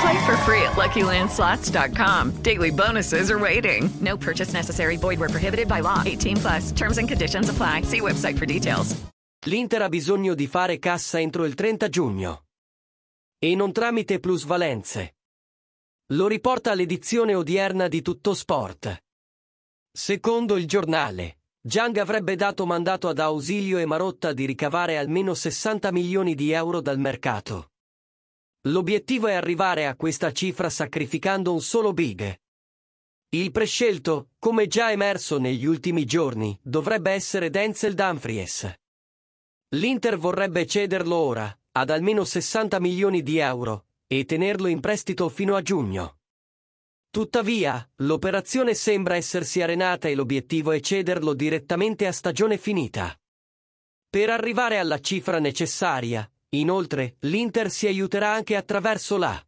Play for free at LuckyLandSlots.com. Daily bonuses are waiting. No purchase necessary. Void where prohibited by law. 18 plus. Terms and conditions apply. See website for details. L'Inter ha bisogno di fare cassa entro il 30 giugno. E non tramite plusvalenze. Lo riporta l'edizione odierna di Tutto Sport. Secondo il giornale, Giang avrebbe dato mandato ad Ausilio e Marotta di ricavare almeno 60 milioni di euro dal mercato. L'obiettivo è arrivare a questa cifra sacrificando un solo big. Il prescelto, come già emerso negli ultimi giorni, dovrebbe essere Denzel Dumfries. L'Inter vorrebbe cederlo ora, ad almeno 60 milioni di euro, e tenerlo in prestito fino a giugno. Tuttavia, l'operazione sembra essersi arenata e l'obiettivo è cederlo direttamente a stagione finita. Per arrivare alla cifra necessaria, Inoltre, l'Inter si aiuterà anche attraverso la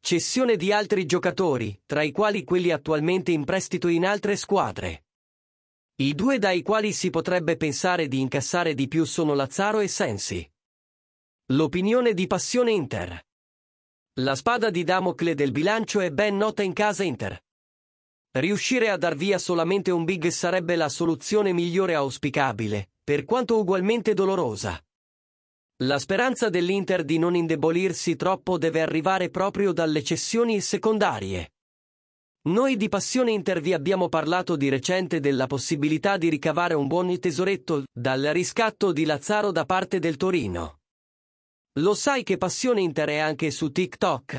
cessione di altri giocatori, tra i quali quelli attualmente in prestito in altre squadre. I due dai quali si potrebbe pensare di incassare di più sono Lazzaro e Sensi. L'opinione di Passione Inter. La spada di Damocle del bilancio è ben nota in casa Inter. Riuscire a dar via solamente un big sarebbe la soluzione migliore auspicabile, per quanto ugualmente dolorosa. La speranza dell'Inter di non indebolirsi troppo deve arrivare proprio dalle cessioni secondarie. Noi di Passione Inter vi abbiamo parlato di recente della possibilità di ricavare un buon tesoretto dal riscatto di Lazzaro da parte del Torino. Lo sai che Passione Inter è anche su TikTok?